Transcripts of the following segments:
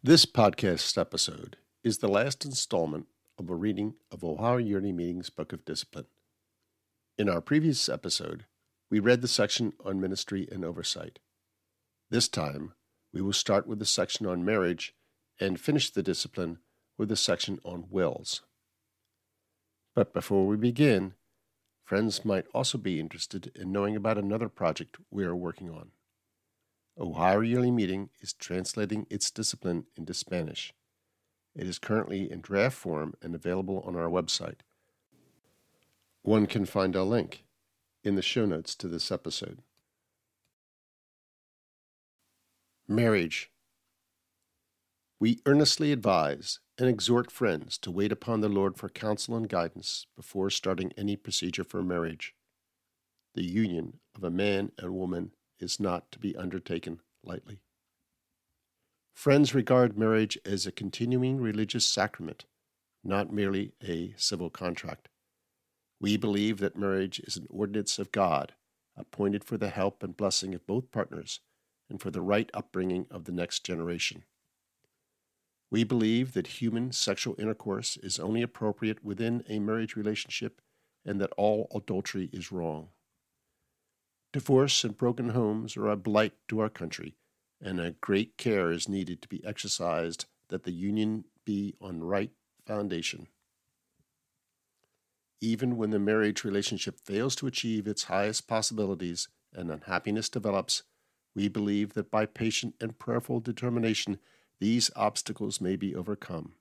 This podcast episode is the last installment of a reading of Ohio Yearly Meeting's Book of Discipline. In our previous episode, we read the section on ministry and oversight. This time, we will start with the section on marriage and finish the discipline with the section on wills. But before we begin, friends might also be interested in knowing about another project we are working on. Ohio Yearly Meeting is translating its discipline into Spanish. It is currently in draft form and available on our website. One can find a link in the show notes to this episode. Marriage. We earnestly advise and exhort friends to wait upon the Lord for counsel and guidance before starting any procedure for marriage. The union of a man and woman is not to be undertaken lightly. Friends regard marriage as a continuing religious sacrament, not merely a civil contract. We believe that marriage is an ordinance of God, appointed for the help and blessing of both partners and for the right upbringing of the next generation. We believe that human sexual intercourse is only appropriate within a marriage relationship and that all adultery is wrong. Divorce and broken homes are a blight to our country, and a great care is needed to be exercised that the union be on right foundation. Even when the marriage relationship fails to achieve its highest possibilities and unhappiness develops, we believe that by patient and prayerful determination, these obstacles may be overcome.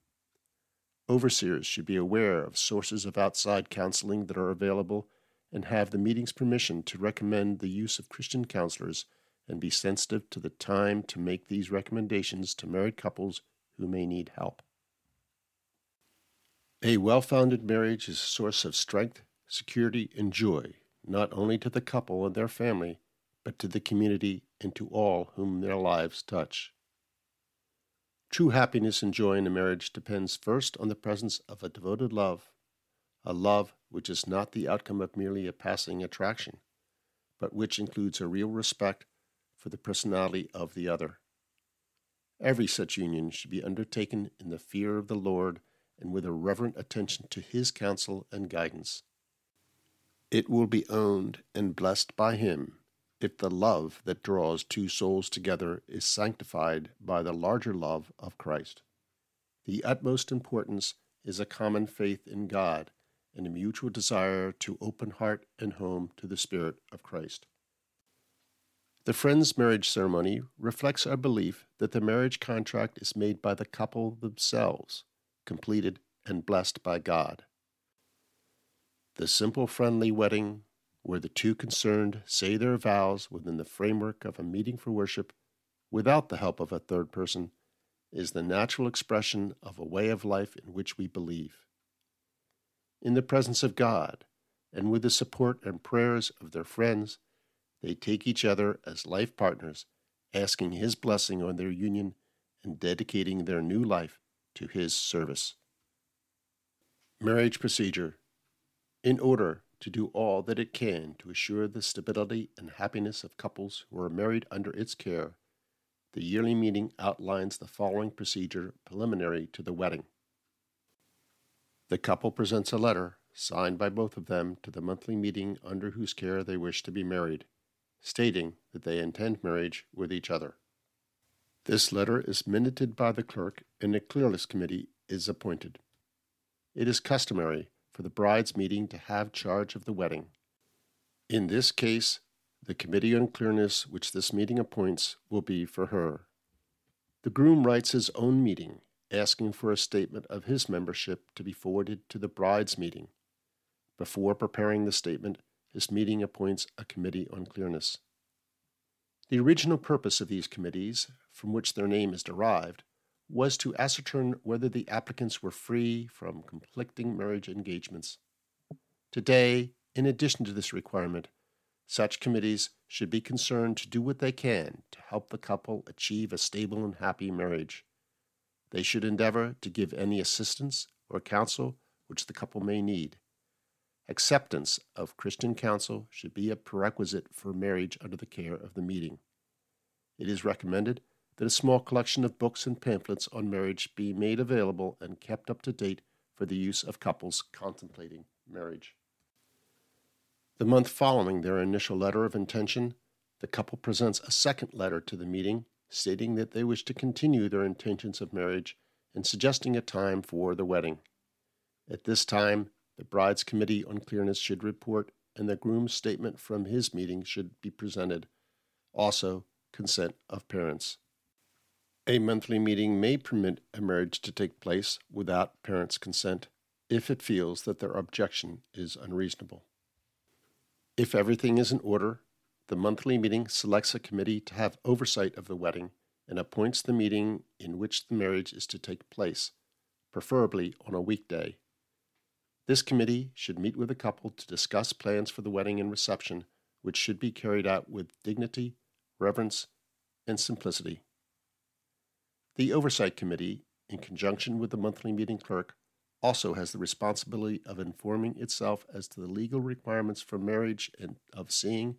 Overseers should be aware of sources of outside counseling that are available and have the meeting's permission to recommend the use of Christian counselors and be sensitive to the time to make these recommendations to married couples who may need help. A well founded marriage is a source of strength, security, and joy, not only to the couple and their family, but to the community and to all whom their lives touch. True happiness and joy in a marriage depends first on the presence of a devoted love a love which is not the outcome of merely a passing attraction, but which includes a real respect for the personality of the other. Every such union should be undertaken in the fear of the Lord and with a reverent attention to His counsel and guidance. It will be owned and blessed by Him if the love that draws two souls together is sanctified by the larger love of Christ. The utmost importance is a common faith in God and a mutual desire to open heart and home to the Spirit of Christ. The Friends marriage ceremony reflects our belief that the marriage contract is made by the couple themselves, completed and blessed by God. The simple, friendly wedding, where the two concerned say their vows within the framework of a meeting for worship without the help of a third person, is the natural expression of a way of life in which we believe in the presence of God, and with the support and prayers of their friends, they take each other as life partners, asking His blessing on their union and dedicating their new life to His service. Marriage Procedure In order to do all that it can to assure the stability and happiness of couples who are married under its care, the yearly meeting outlines the following procedure preliminary to the wedding. The couple presents a letter, signed by both of them, to the monthly meeting under whose care they wish to be married, stating that they intend marriage with each other. This letter is minuted by the clerk and a clearness committee is appointed. It is customary for the bride's meeting to have charge of the wedding. In this case, the committee on clearness which this meeting appoints will be for her. The groom writes his own meeting asking for a statement of his membership to be forwarded to the bride's meeting. Before preparing the statement, his meeting appoints a committee on clearness. The original purpose of these committees, from which their name is derived, was to ascertain whether the applicants were free from conflicting marriage engagements. Today, in addition to this requirement, such committees should be concerned to do what they can to help the couple achieve a stable and happy marriage. They should endeavor to give any assistance or counsel which the couple may need. Acceptance of Christian counsel should be a prerequisite for marriage under the care of the meeting. It is recommended that a small collection of books and pamphlets on marriage be made available and kept up to date for the use of couples contemplating marriage. The month following their initial letter of intention, the couple presents a second letter to the meeting stating that they wish to continue their intentions of marriage and suggesting a time for the wedding. At this time, the bride's committee on clearness should report and the groom's statement from his meeting should be presented. Also, consent of parents. A monthly meeting may permit a marriage to take place without parents' consent if it feels that their objection is unreasonable. If everything is in order, the monthly meeting selects a committee to have oversight of the wedding and appoints the meeting in which the marriage is to take place, preferably on a weekday. This committee should meet with the couple to discuss plans for the wedding and reception, which should be carried out with dignity, reverence, and simplicity. The Oversight Committee, in conjunction with the monthly meeting clerk, also has the responsibility of informing itself as to the legal requirements for marriage and of seeing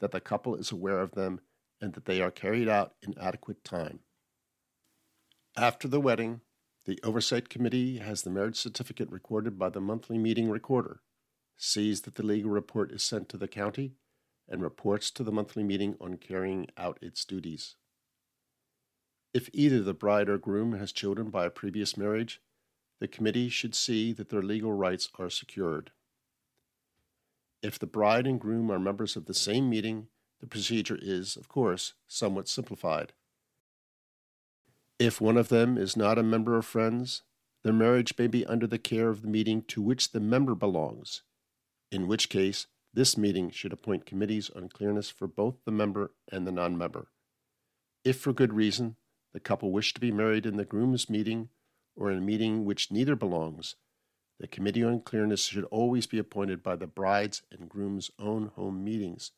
that the couple is aware of them and that they are carried out in adequate time. After the wedding, the Oversight Committee has the marriage certificate recorded by the monthly meeting recorder, sees that the legal report is sent to the county, and reports to the monthly meeting on carrying out its duties. If either the bride or groom has children by a previous marriage, the committee should see that their legal rights are secured. If the bride and groom are members of the same meeting, the procedure is, of course, somewhat simplified. If one of them is not a member of Friends, their marriage may be under the care of the meeting to which the member belongs, in which case this meeting should appoint committees on clearness for both the member and the non member. If for good reason the couple wish to be married in the groom's meeting or in a meeting which neither belongs, the Committee on Clearness should always be appointed by the bride's and groom's own home meetings,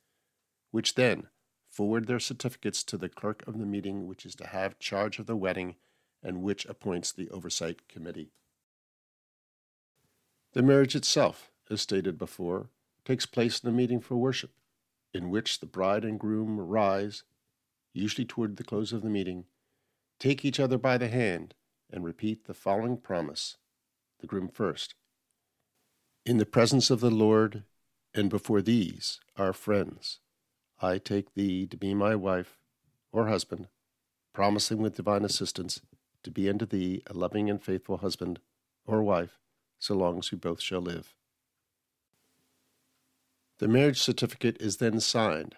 which then forward their certificates to the clerk of the meeting which is to have charge of the wedding and which appoints the oversight committee. The marriage itself, as stated before, takes place in a meeting for worship, in which the bride and groom rise, usually toward the close of the meeting, Take each other by the hand and repeat the following promise the groom first. In the presence of the Lord and before these, our friends, I take thee to be my wife or husband, promising with divine assistance to be unto thee a loving and faithful husband or wife, so long as we both shall live. The marriage certificate is then signed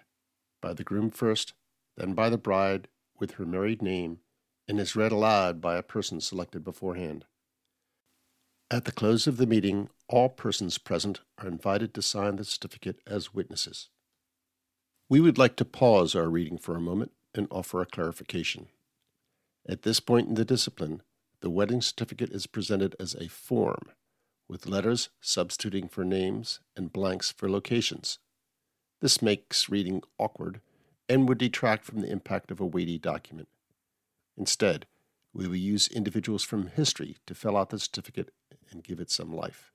by the groom first, then by the bride with her married name and is read aloud by a person selected beforehand. At the close of the meeting, all persons present are invited to sign the certificate as witnesses. We would like to pause our reading for a moment and offer a clarification. At this point in the discipline, the wedding certificate is presented as a form, with letters substituting for names and blanks for locations. This makes reading awkward and would detract from the impact of a weighty document. Instead, we will use individuals from history to fill out the certificate and give it some life.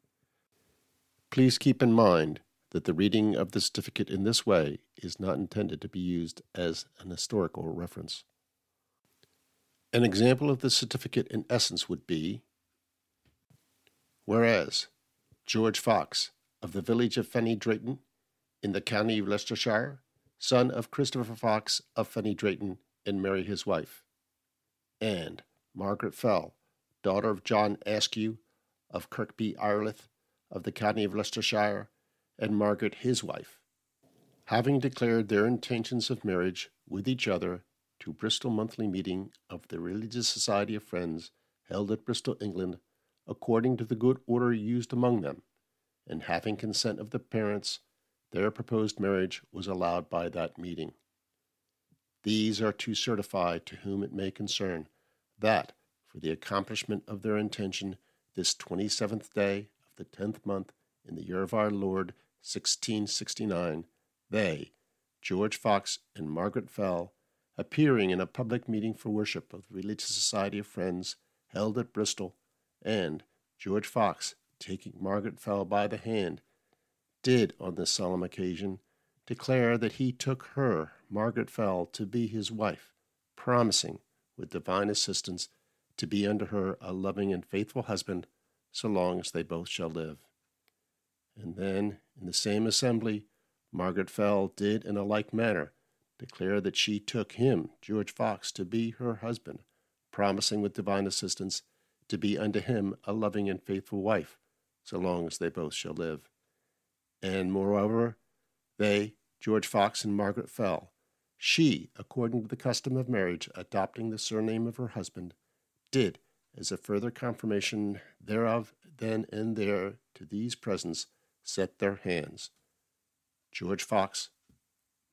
Please keep in mind that the reading of the certificate in this way is not intended to be used as an historical reference. An example of the certificate in essence would be Whereas George Fox of the village of Fenny Drayton in the county of Leicestershire, son of Christopher Fox of Fenny Drayton and Mary his wife, and Margaret Fell, daughter of John Askew of Kirkby Ireleth of the county of Leicestershire, and Margaret his wife, having declared their intentions of marriage with each other to Bristol monthly meeting of the Religious Society of Friends held at Bristol, England, according to the good order used among them, and having consent of the parents, their proposed marriage was allowed by that meeting. These are to certify to whom it may concern that, for the accomplishment of their intention, this 27th day of the 10th month in the year of our Lord 1669, they, George Fox and Margaret Fell, appearing in a public meeting for worship of the Religious Society of Friends held at Bristol, and George Fox, taking Margaret Fell by the hand, did on this solemn occasion declare that he took her, Margaret Fell, to be his wife, promising, with divine assistance, to be unto her a loving and faithful husband, so long as they both shall live. And then, in the same assembly, Margaret Fell did in a like manner declare that she took him, George Fox, to be her husband, promising with divine assistance to be unto him a loving and faithful wife, so long as they both shall live. And moreover, they, George Fox and Margaret Fell, she, according to the custom of marriage, adopting the surname of her husband, did, as a further confirmation thereof, then and there to these presents, set their hands. George Fox,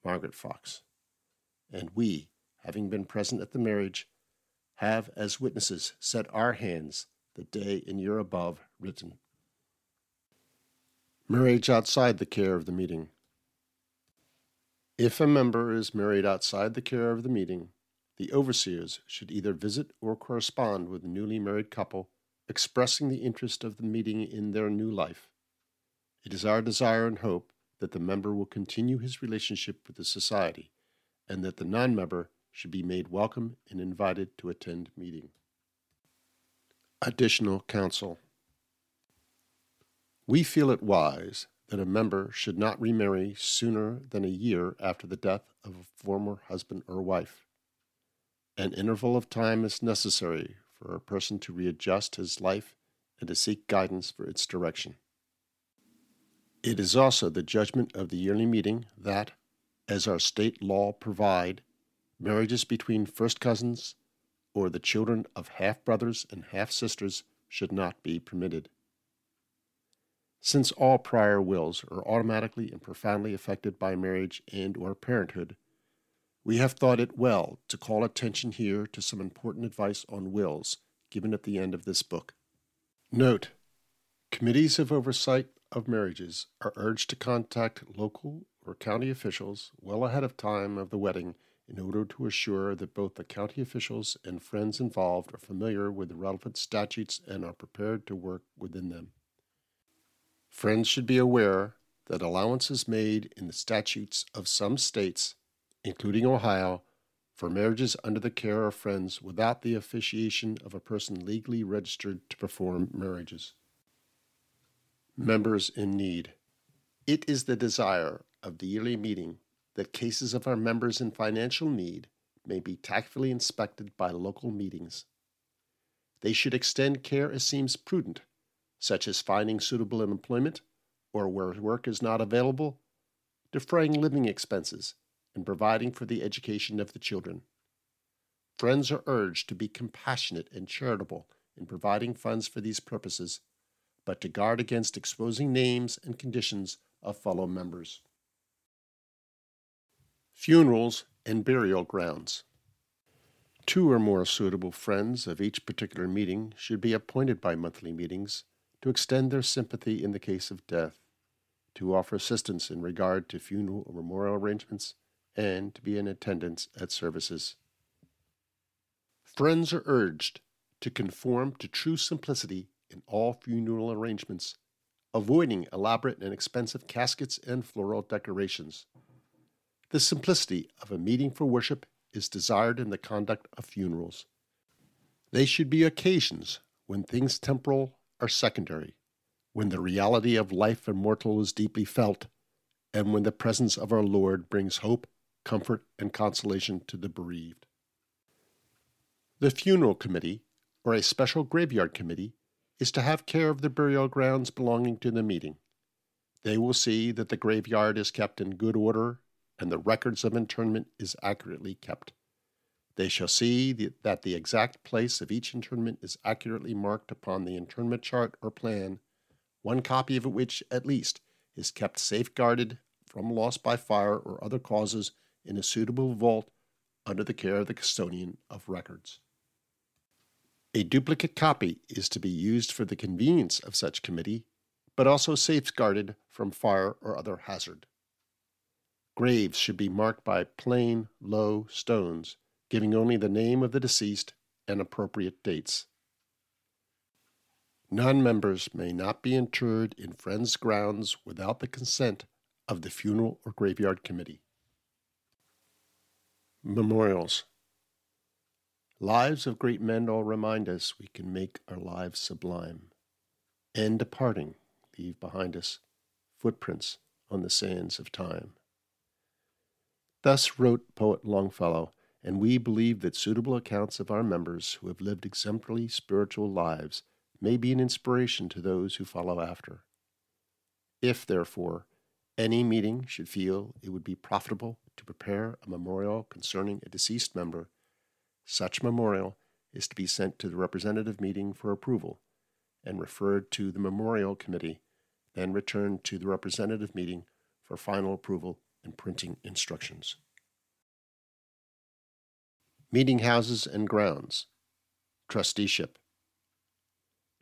Margaret Fox. And we, having been present at the marriage, have as witnesses set our hands the day in year above written. Marriage outside the care of the meeting. If a member is married outside the care of the meeting, the overseers should either visit or correspond with the newly married couple, expressing the interest of the meeting in their new life. It is our desire and hope that the member will continue his relationship with the society, and that the non member should be made welcome and invited to attend meeting. Additional counsel. We feel it wise that a member should not remarry sooner than a year after the death of a former husband or wife. An interval of time is necessary for a person to readjust his life and to seek guidance for its direction. It is also the judgment of the yearly meeting that, as our state law provide, marriages between first cousins or the children of half brothers and half sisters should not be permitted. Since all prior wills are automatically and profoundly affected by marriage and or parenthood, we have thought it well to call attention here to some important advice on wills given at the end of this book. Note, committees of oversight of marriages are urged to contact local or county officials well ahead of time of the wedding in order to assure that both the county officials and friends involved are familiar with the relevant statutes and are prepared to work within them. Friends should be aware that allowances made in the statutes of some states, including Ohio, for marriages under the care of friends without the officiation of a person legally registered to perform marriages. Members in need. It is the desire of the yearly meeting that cases of our members in financial need may be tactfully inspected by local meetings. They should extend care as seems prudent, such as finding suitable employment, or where work is not available, defraying living expenses, and providing for the education of the children. Friends are urged to be compassionate and charitable in providing funds for these purposes, but to guard against exposing names and conditions of fellow members funerals, and burial grounds. Two or more suitable friends of each particular meeting should be appointed by monthly meetings to extend their sympathy in the case of death, to offer assistance in regard to funeral or memorial arrangements, and to be in attendance at services. Friends are urged to conform to true simplicity in all funeral arrangements, avoiding elaborate and expensive caskets and floral decorations the simplicity of a meeting for worship is desired in the conduct of funerals. They should be occasions when things temporal are secondary, when the reality of life immortal is deeply felt, and when the presence of our Lord brings hope, comfort, and consolation to the bereaved. The funeral committee, or a special graveyard committee, is to have care of the burial grounds belonging to the meeting. They will see that the graveyard is kept in good order and the records of internment is accurately kept. They shall see that the exact place of each internment is accurately marked upon the internment chart or plan, one copy of which, at least, is kept safeguarded from loss by fire or other causes in a suitable vault under the care of the custodian of records. A duplicate copy is to be used for the convenience of such committee, but also safeguarded from fire or other hazard. Graves should be marked by plain, low stones, giving only the name of the deceased and appropriate dates. Non members may not be interred in friends' grounds without the consent of the funeral or graveyard committee. Memorials Lives of great men all remind us we can make our lives sublime, and departing, leave behind us footprints on the sands of time. Thus wrote poet Longfellow, and we believe that suitable accounts of our members who have lived exemplary spiritual lives may be an inspiration to those who follow after. If, therefore, any meeting should feel it would be profitable to prepare a memorial concerning a deceased member, such memorial is to be sent to the representative meeting for approval and referred to the memorial committee, then returned to the representative meeting for final approval and printing instructions. Meeting houses and grounds. Trusteeship.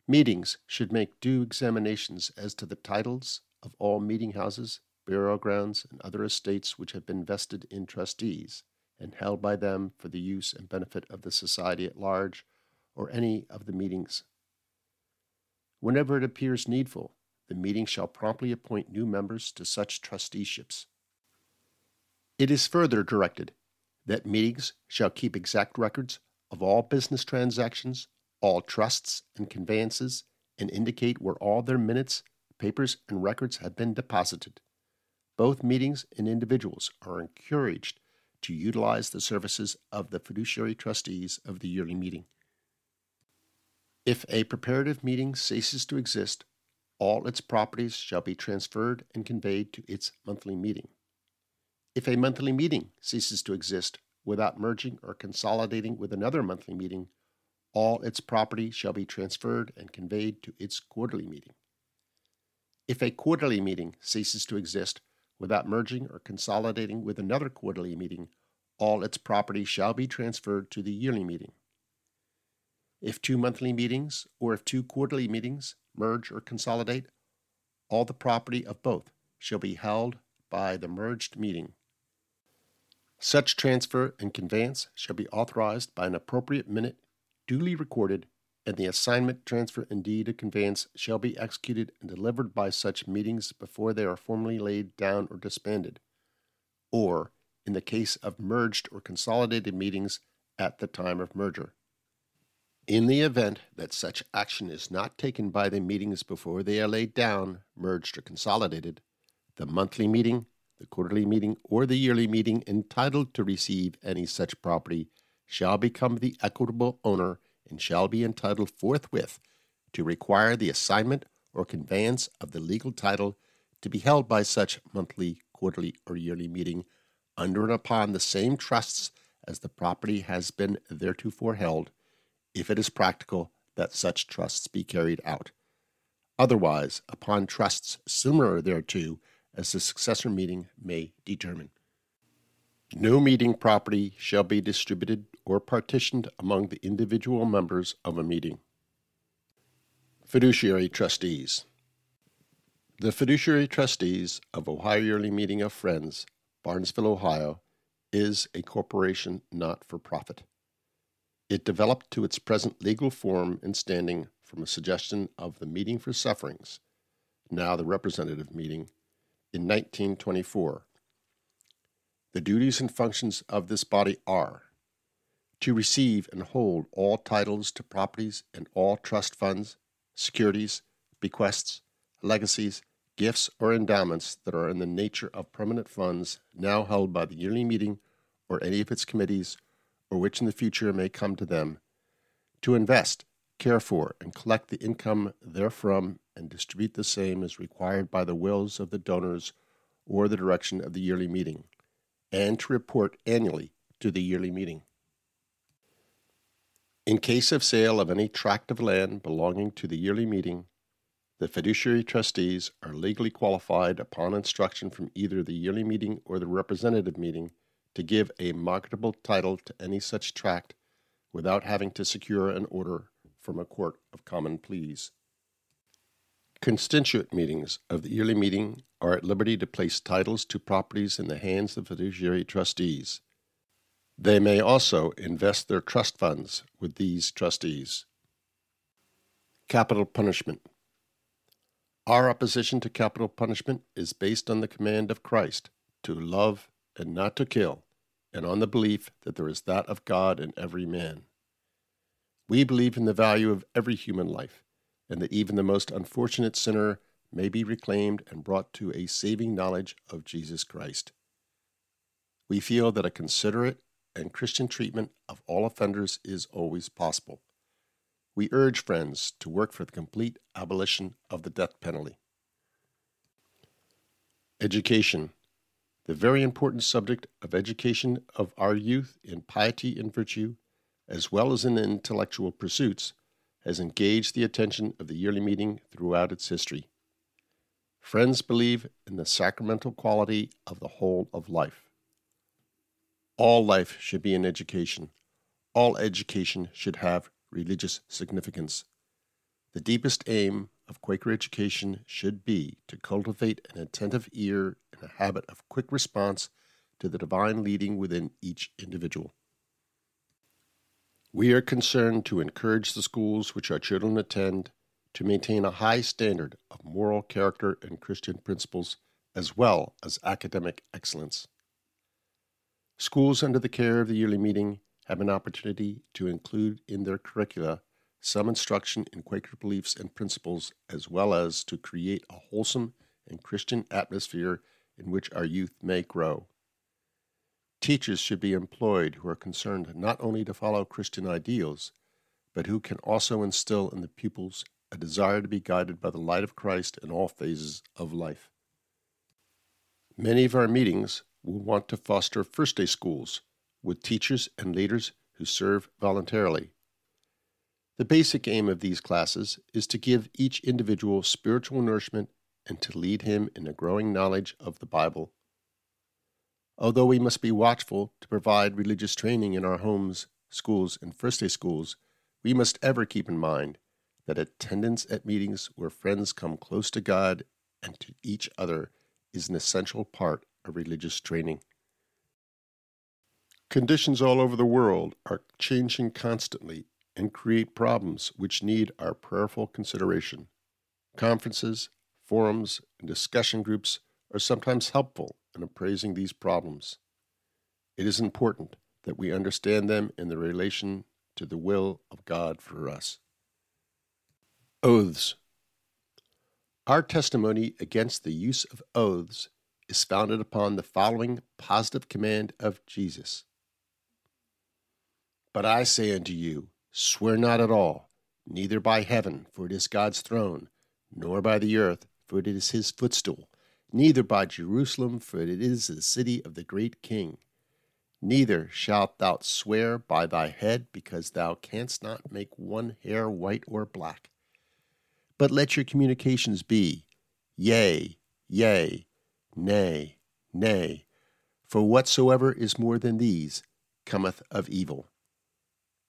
Meetings should make due examinations as to the titles of all meeting houses burial grounds, and other estates which have been vested in trustees and held by them for the use and benefit of the society at large or any of the meetings. Whenever it appears needful, the meeting shall promptly appoint new members to such trusteeships. It is further directed that meetings shall keep exact records of all business transactions, all trusts and conveyances, and indicate where all their minutes, papers, and records have been deposited. Both meetings and individuals are encouraged to utilize the services of the fiduciary trustees of the yearly meeting. If a preparative meeting ceases to exist, all its properties shall be transferred and conveyed to its monthly meeting. If a monthly meeting ceases to exist without merging or consolidating with another monthly meeting, all its property shall be transferred and conveyed to its quarterly meeting. If a quarterly meeting ceases to exist without merging or consolidating with another quarterly meeting, all its property shall be transferred to the yearly meeting. If two monthly meetings or if two quarterly meetings merge or consolidate, all the property of both shall be held by the merged meeting. Such transfer and conveyance shall be authorized by an appropriate minute duly recorded and the assignment, transfer, and deed of conveyance shall be executed and delivered by such meetings before they are formally laid down or disbanded, or, in the case of merged or consolidated meetings, at the time of merger. In the event that such action is not taken by the meetings before they are laid down, merged, or consolidated, the monthly meeting, the quarterly meeting, or the yearly meeting entitled to receive any such property shall become the equitable owner and shall be entitled forthwith to require the assignment or conveyance of the legal title to be held by such monthly, quarterly, or yearly meeting under and upon the same trusts as the property has been theretofore held, if it is practical that such trusts be carried out. Otherwise, upon trusts similar thereto as the successor meeting may determine. No meeting property shall be distributed or partitioned among the individual members of a meeting. Fiduciary Trustees The fiduciary trustees of Ohio Yearly Meeting of Friends, Barnesville, Ohio, is a corporation not for profit. It developed to its present legal form and standing from a suggestion of the Meeting for Sufferings, now the Representative Meeting, in 1924 the duties and functions of this body are to receive and hold all titles to properties and all trust funds, securities, bequests, legacies, gifts, or endowments that are in the nature of permanent funds now held by the yearly meeting or any of its committees, or which in the future may come to them, to invest, care for, and collect the income therefrom and distribute the same as required by the wills of the donors or the direction of the yearly meeting and to report annually to the yearly meeting. In case of sale of any tract of land belonging to the yearly meeting, the fiduciary trustees are legally qualified upon instruction from either the yearly meeting or the representative meeting to give a marketable title to any such tract without having to secure an order from a court of common pleas. Constituent meetings of the yearly meeting are at liberty to place titles to properties in the hands of fiduciary trustees. They may also invest their trust funds with these trustees. Capital punishment. Our opposition to capital punishment is based on the command of Christ to love and not to kill, and on the belief that there is that of God in every man. We believe in the value of every human life, and that even the most unfortunate sinner may be reclaimed and brought to a saving knowledge of Jesus Christ. We feel that a considerate and Christian treatment of all offenders is always possible. We urge friends to work for the complete abolition of the death penalty. Education. The very important subject of education of our youth in piety and virtue, as well as in intellectual pursuits, has engaged the attention of the yearly meeting throughout its history. Friends believe in the sacramental quality of the whole of life. All life should be an education. All education should have religious significance. The deepest aim of Quaker education should be to cultivate an attentive ear and a habit of quick response to the divine leading within each individual. We are concerned to encourage the schools which our children attend to maintain a high standard of moral character and Christian principles, as well as academic excellence. Schools under the care of the yearly meeting have an opportunity to include in their curricula some instruction in Quaker beliefs and principles, as well as to create a wholesome and Christian atmosphere in which our youth may grow. Teachers should be employed who are concerned not only to follow Christian ideals, but who can also instill in the pupils a desire to be guided by the light of Christ in all phases of life. Many of our meetings will want to foster first day schools with teachers and leaders who serve voluntarily. The basic aim of these classes is to give each individual spiritual nourishment and to lead him in a growing knowledge of the Bible. Although we must be watchful to provide religious training in our homes, schools, and first day schools, we must ever keep in mind that attendance at meetings where friends come close to God and to each other is an essential part of religious training. Conditions all over the world are changing constantly and create problems which need our prayerful consideration. Conferences, forums, and discussion groups are sometimes helpful in appraising these problems. It is important that we understand them in the relation to the will of God for us. Oaths. Our testimony against the use of oaths is founded upon the following positive command of Jesus But I say unto you, swear not at all, neither by heaven, for it is God's throne, nor by the earth, for it is his footstool, neither by Jerusalem, for it is the city of the great King. Neither shalt thou swear by thy head, because thou canst not make one hair white or black. But let your communications be, Yea, yea, nay, nay, for whatsoever is more than these cometh of evil.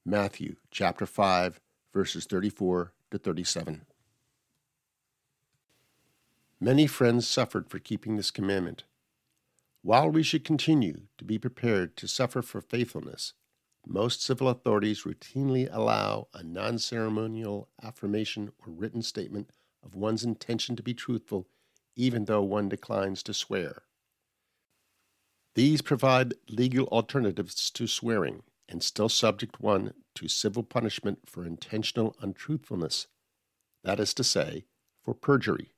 Matthew chapter 5, verses 34 to 37. Many friends suffered for keeping this commandment. While we should continue to be prepared to suffer for faithfulness, most civil authorities routinely allow a non ceremonial affirmation or written statement of one's intention to be truthful, even though one declines to swear. These provide legal alternatives to swearing and still subject one to civil punishment for intentional untruthfulness, that is to say, for perjury.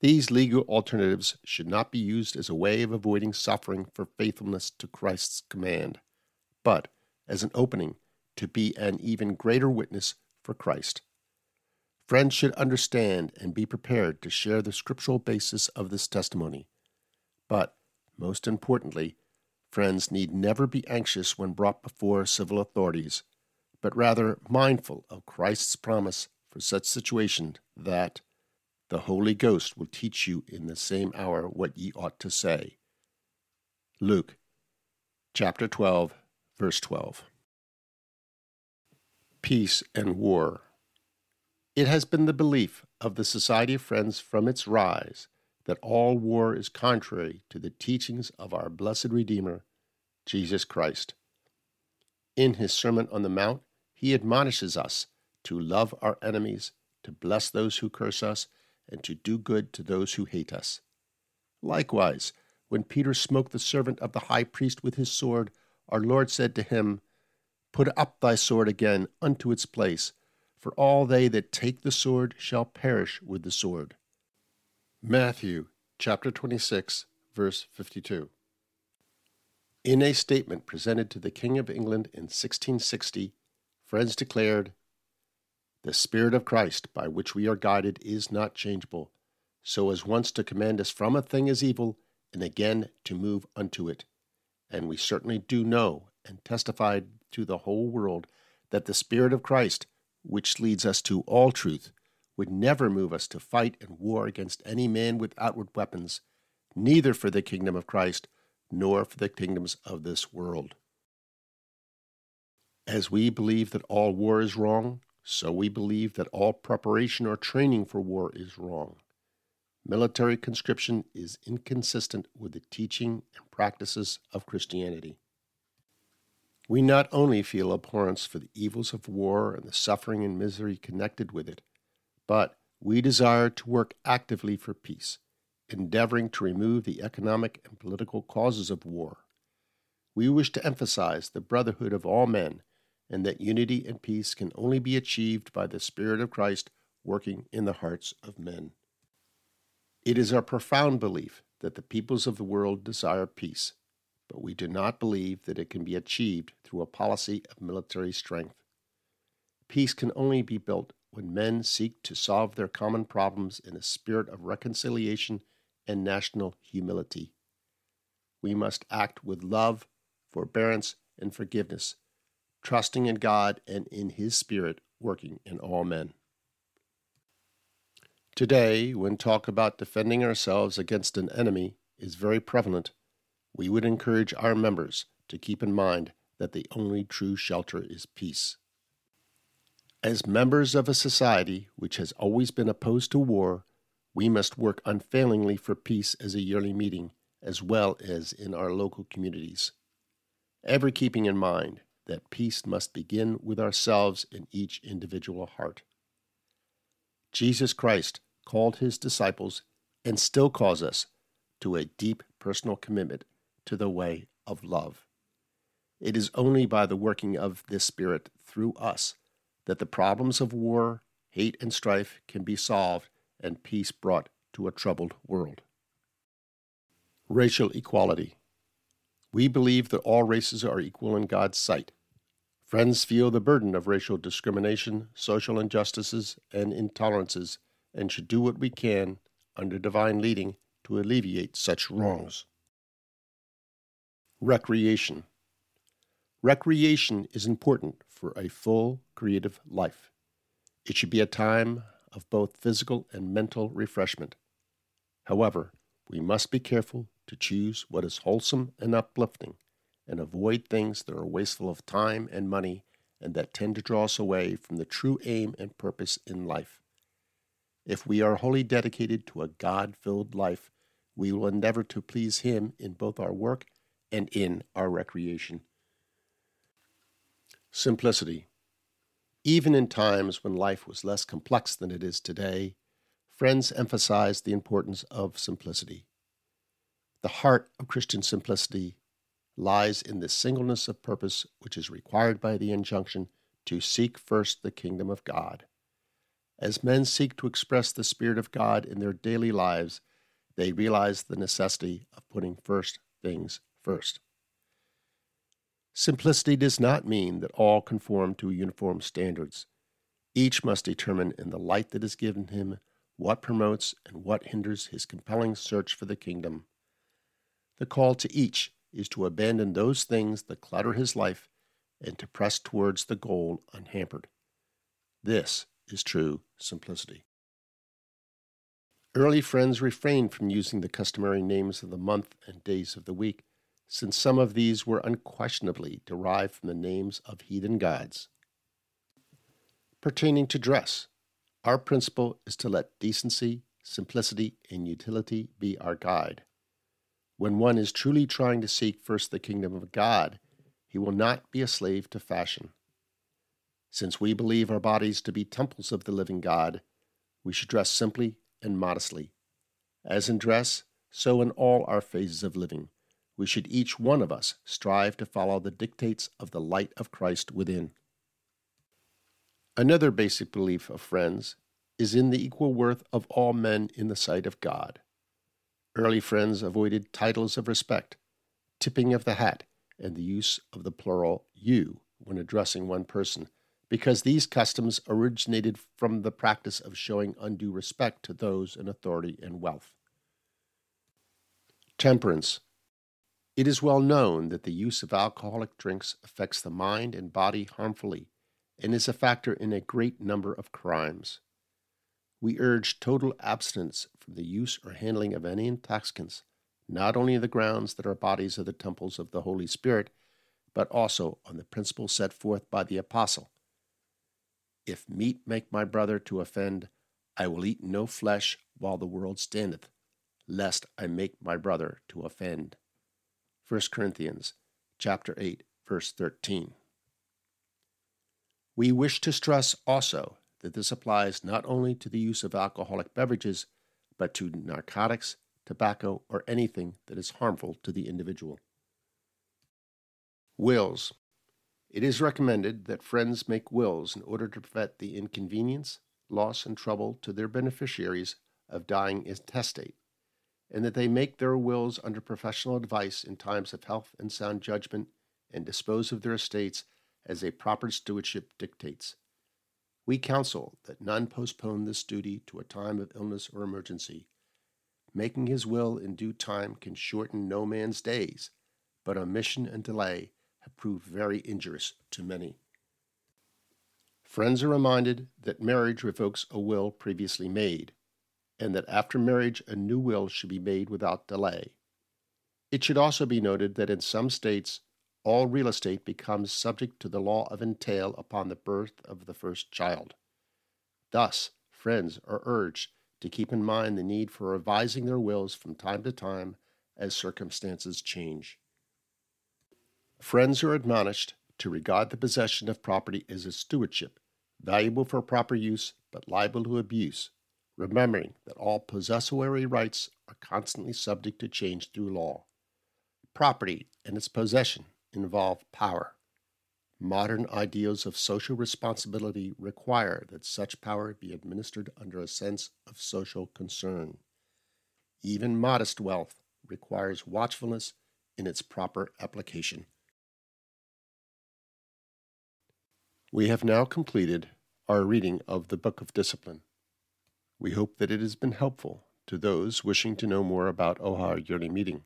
These legal alternatives should not be used as a way of avoiding suffering for faithfulness to Christ's command but as an opening to be an even greater witness for Christ. Friends should understand and be prepared to share the scriptural basis of this testimony. But, most importantly, friends need never be anxious when brought before civil authorities, but rather mindful of Christ's promise for such situation that the Holy Ghost will teach you in the same hour what ye ought to say. Luke chapter 12 Verse 12 Peace and War. It has been the belief of the Society of Friends from its rise that all war is contrary to the teachings of our blessed Redeemer, Jesus Christ. In his Sermon on the Mount, he admonishes us to love our enemies, to bless those who curse us, and to do good to those who hate us. Likewise, when Peter smote the servant of the high priest with his sword, our Lord said to him, Put up thy sword again unto its place, for all they that take the sword shall perish with the sword. Matthew chapter 26, verse 52. In a statement presented to the King of England in 1660, Friends declared, The Spirit of Christ by which we are guided is not changeable, so as once to command us from a thing as evil, and again to move unto it. And we certainly do know and testify to the whole world that the Spirit of Christ, which leads us to all truth, would never move us to fight and war against any man with outward weapons, neither for the kingdom of Christ nor for the kingdoms of this world. As we believe that all war is wrong, so we believe that all preparation or training for war is wrong. Military conscription is inconsistent with the teaching and practices of Christianity. We not only feel abhorrence for the evils of war and the suffering and misery connected with it, but we desire to work actively for peace endeavoring to remove the economic and political causes of war. We wish to emphasize the brotherhood of all men and that unity and peace can only be achieved by the Spirit of Christ working in the hearts of men. It is our profound belief that the peoples of the world desire peace, but we do not believe that it can be achieved through a policy of military strength. Peace can only be built when men seek to solve their common problems in a spirit of reconciliation and national humility. We must act with love, forbearance, and forgiveness, trusting in God and in His Spirit working in all men. Today, when talk about defending ourselves against an enemy is very prevalent, we would encourage our members to keep in mind that the only true shelter is peace. As members of a society which has always been opposed to war, we must work unfailingly for peace as a yearly meeting, as well as in our local communities. Ever keeping in mind that peace must begin with ourselves in each individual heart. Jesus Christ called his disciples and still calls us to a deep personal commitment to the way of love. It is only by the working of this Spirit through us that the problems of war, hate, and strife can be solved and peace brought to a troubled world. Racial equality. We believe that all races are equal in God's sight. Friends feel the burden of racial discrimination, social injustices, and intolerances, and should do what we can, under divine leading, to alleviate such wrongs. Recreation. Recreation is important for a full creative life. It should be a time of both physical and mental refreshment. However, we must be careful to choose what is wholesome and uplifting and avoid things that are wasteful of time and money and that tend to draw us away from the true aim and purpose in life. If we are wholly dedicated to a God filled life, we will endeavor to please Him in both our work and in our recreation. Simplicity. Even in times when life was less complex than it is today, friends emphasized the importance of simplicity. The heart of Christian simplicity lies in the singleness of purpose which is required by the injunction to seek first the kingdom of God. As men seek to express the Spirit of God in their daily lives, they realize the necessity of putting first things first. Simplicity does not mean that all conform to uniform standards. Each must determine in the light that is given him what promotes and what hinders his compelling search for the kingdom. The call to each is to abandon those things that clutter his life and to press towards the goal unhampered. This is true simplicity. Early friends refrained from using the customary names of the month and days of the week since some of these were unquestionably derived from the names of heathen gods. Pertaining to dress, our principle is to let decency, simplicity, and utility be our guide. When one is truly trying to seek first the kingdom of God, he will not be a slave to fashion. Since we believe our bodies to be temples of the living God, we should dress simply and modestly. As in dress, so in all our phases of living we should each one of us strive to follow the dictates of the light of Christ within. Another basic belief of Friends is in the equal worth of all men in the sight of God. Early Friends avoided titles of respect, tipping of the hat, and the use of the plural you when addressing one person, because these customs originated from the practice of showing undue respect to those in authority and wealth. Temperance it is well known that the use of alcoholic drinks affects the mind and body harmfully and is a factor in a great number of crimes. We urge total abstinence from the use or handling of any intoxicants, not only on the grounds that our bodies are the temples of the Holy Spirit, but also on the principle set forth by the Apostle. If meat make my brother to offend, I will eat no flesh while the world standeth, lest I make my brother to offend. 1 Corinthians chapter 8 verse 13. We wish to stress also that this applies not only to the use of alcoholic beverages, but to narcotics, tobacco, or anything that is harmful to the individual. Wills. It is recommended that friends make wills in order to prevent the inconvenience, loss, and trouble to their beneficiaries of dying intestate and that they make their wills under professional advice in times of health and sound judgment and dispose of their estates as a proper stewardship dictates. We counsel that none postpone this duty to a time of illness or emergency. Making his will in due time can shorten no man's days, but omission and delay have proved very injurious to many. Friends are reminded that marriage revokes a will previously made and that after marriage a new will should be made without delay. It should also be noted that in some states, all real estate becomes subject to the law of entail upon the birth of the first child. Thus, friends are urged to keep in mind the need for revising their wills from time to time as circumstances change. Friends are admonished to regard the possession of property as a stewardship, valuable for proper use but liable to abuse, remembering that all possessory rights are constantly subject to change through law. Property and its possession involve power. Modern ideals of social responsibility require that such power be administered under a sense of social concern. Even modest wealth requires watchfulness in its proper application. We have now completed our reading of the Book of Discipline. We hope that it has been helpful to those wishing to know more about Ohio Yearly Meeting.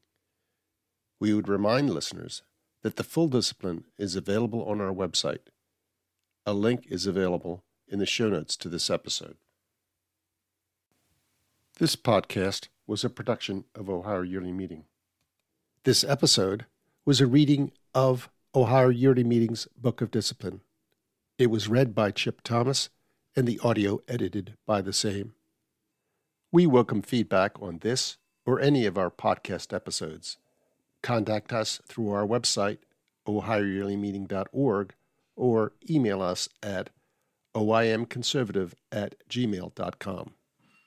We would remind listeners that the full discipline is available on our website. A link is available in the show notes to this episode. This podcast was a production of Ohio Yearly Meeting. This episode was a reading of Ohio Yearly Meeting's Book of Discipline. It was read by Chip Thomas and the audio edited by the same. We welcome feedback on this or any of our podcast episodes. Contact us through our website, ohioyearlymeeting.org, or email us at OYMConservative at gmail.com.